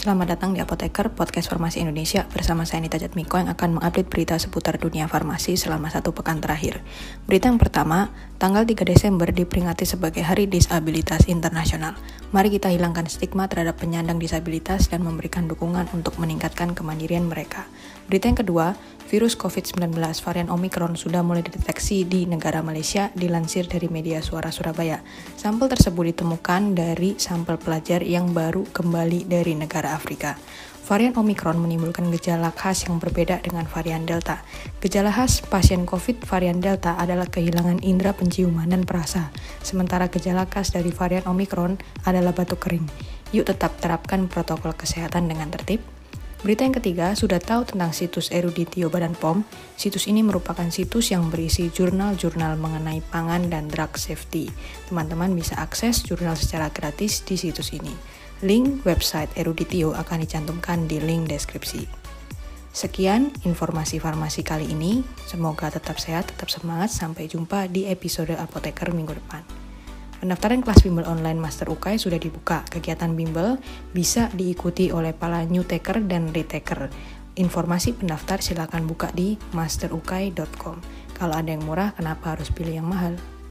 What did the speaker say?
Selamat datang di Apoteker, podcast farmasi Indonesia bersama saya Nita Jatmiko yang akan mengupdate berita seputar dunia farmasi selama satu pekan terakhir. Berita yang pertama, tanggal 3 Desember diperingati sebagai Hari Disabilitas Internasional. Mari kita hilangkan stigma terhadap penyandang disabilitas dan memberikan dukungan untuk meningkatkan kemandirian mereka. Berita yang kedua, virus COVID-19 varian Omicron sudah mulai dideteksi di negara Malaysia, dilansir dari media Suara Surabaya. Sampel tersebut ditemukan dari sampel pelajar yang baru kembali dari negara Afrika. Varian Omicron menimbulkan gejala khas yang berbeda dengan varian Delta. Gejala khas pasien COVID varian Delta adalah kehilangan indera penciuman dan perasa, sementara gejala khas dari varian Omicron adalah batuk kering. Yuk tetap terapkan protokol kesehatan dengan tertib. Berita yang ketiga, sudah tahu tentang situs Eruditio Badan POM? Situs ini merupakan situs yang berisi jurnal-jurnal mengenai pangan dan drug safety. Teman-teman bisa akses jurnal secara gratis di situs ini. Link website Eruditio akan dicantumkan di link deskripsi. Sekian informasi farmasi kali ini. Semoga tetap sehat, tetap semangat. Sampai jumpa di episode Apoteker minggu depan. Pendaftaran kelas bimbel online Master UKAI sudah dibuka. Kegiatan bimbel bisa diikuti oleh para new taker dan retaker. Informasi pendaftar silakan buka di masterukai.com. Kalau ada yang murah, kenapa harus pilih yang mahal?